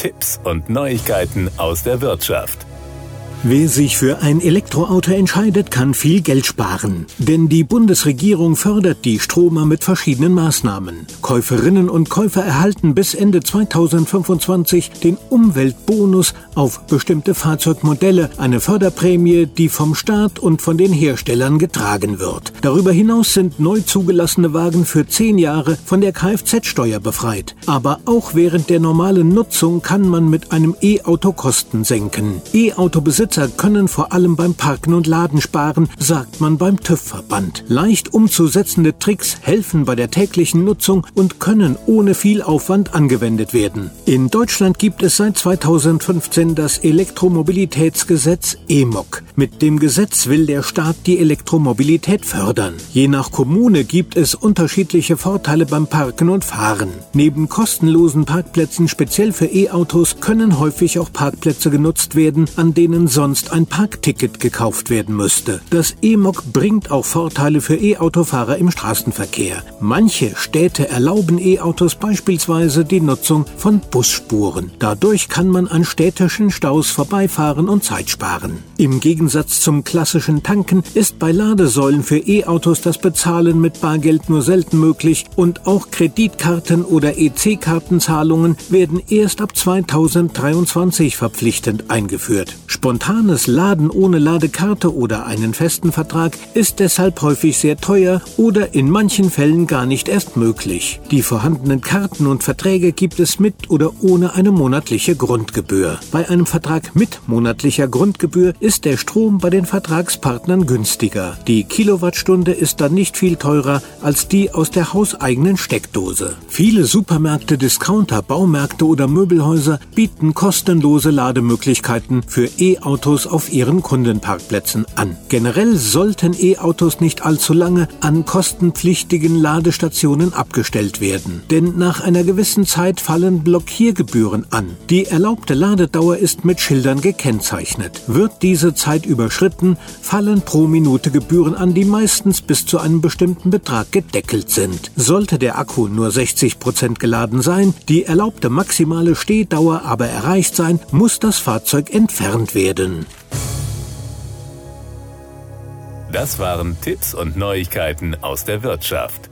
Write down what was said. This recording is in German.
Tipps und Neuigkeiten aus der Wirtschaft. Wer sich für ein Elektroauto entscheidet, kann viel Geld sparen. Denn die Bundesregierung fördert die Stromer mit verschiedenen Maßnahmen. Käuferinnen und Käufer erhalten bis Ende 2025 den Umweltbonus auf bestimmte Fahrzeugmodelle, eine Förderprämie, die vom Staat und von den Herstellern getragen wird. Darüber hinaus sind neu zugelassene Wagen für zehn Jahre von der Kfz-Steuer befreit. Aber auch während der normalen Nutzung kann man mit einem E-Auto Kosten senken. E-Auto-Besitzer Besitzer können vor allem beim Parken und Laden sparen, sagt man beim TÜV-Verband. Leicht umzusetzende Tricks helfen bei der täglichen Nutzung und können ohne viel Aufwand angewendet werden. In Deutschland gibt es seit 2015 das Elektromobilitätsgesetz EMOG. Mit dem Gesetz will der Staat die Elektromobilität fördern. Je nach Kommune gibt es unterschiedliche Vorteile beim Parken und Fahren. Neben kostenlosen Parkplätzen speziell für E-Autos können häufig auch Parkplätze genutzt werden, an denen sonst ein Parkticket gekauft werden müsste. Das E-Mog bringt auch Vorteile für E-Autofahrer im Straßenverkehr. Manche Städte erlauben E-Autos beispielsweise die Nutzung von Busspuren. Dadurch kann man an städtischen Staus vorbeifahren und Zeit sparen. Im Gegensatz zum klassischen Tanken ist bei Ladesäulen für E-Autos das Bezahlen mit Bargeld nur selten möglich und auch Kreditkarten oder EC-Kartenzahlungen werden erst ab 2023 verpflichtend eingeführt. Spontan spontanes Laden ohne Ladekarte oder einen festen Vertrag ist deshalb häufig sehr teuer oder in manchen Fällen gar nicht erst möglich. Die vorhandenen Karten und Verträge gibt es mit oder ohne eine monatliche Grundgebühr. Bei einem Vertrag mit monatlicher Grundgebühr ist der Strom bei den Vertragspartnern günstiger. Die Kilowattstunde ist dann nicht viel teurer als die aus der hauseigenen Steckdose. Viele Supermärkte, Discounter, Baumärkte oder Möbelhäuser bieten kostenlose Lademöglichkeiten für E-Autos E-Autos auf ihren Kundenparkplätzen an. Generell sollten E-Autos nicht allzu lange an kostenpflichtigen Ladestationen abgestellt werden, denn nach einer gewissen Zeit fallen Blockiergebühren an. Die erlaubte Ladedauer ist mit Schildern gekennzeichnet. Wird diese Zeit überschritten, fallen pro Minute Gebühren an, die meistens bis zu einem bestimmten Betrag gedeckelt sind. Sollte der Akku nur 60 Prozent geladen sein, die erlaubte maximale Stehdauer aber erreicht sein, muss das Fahrzeug entfernt werden. Das waren Tipps und Neuigkeiten aus der Wirtschaft.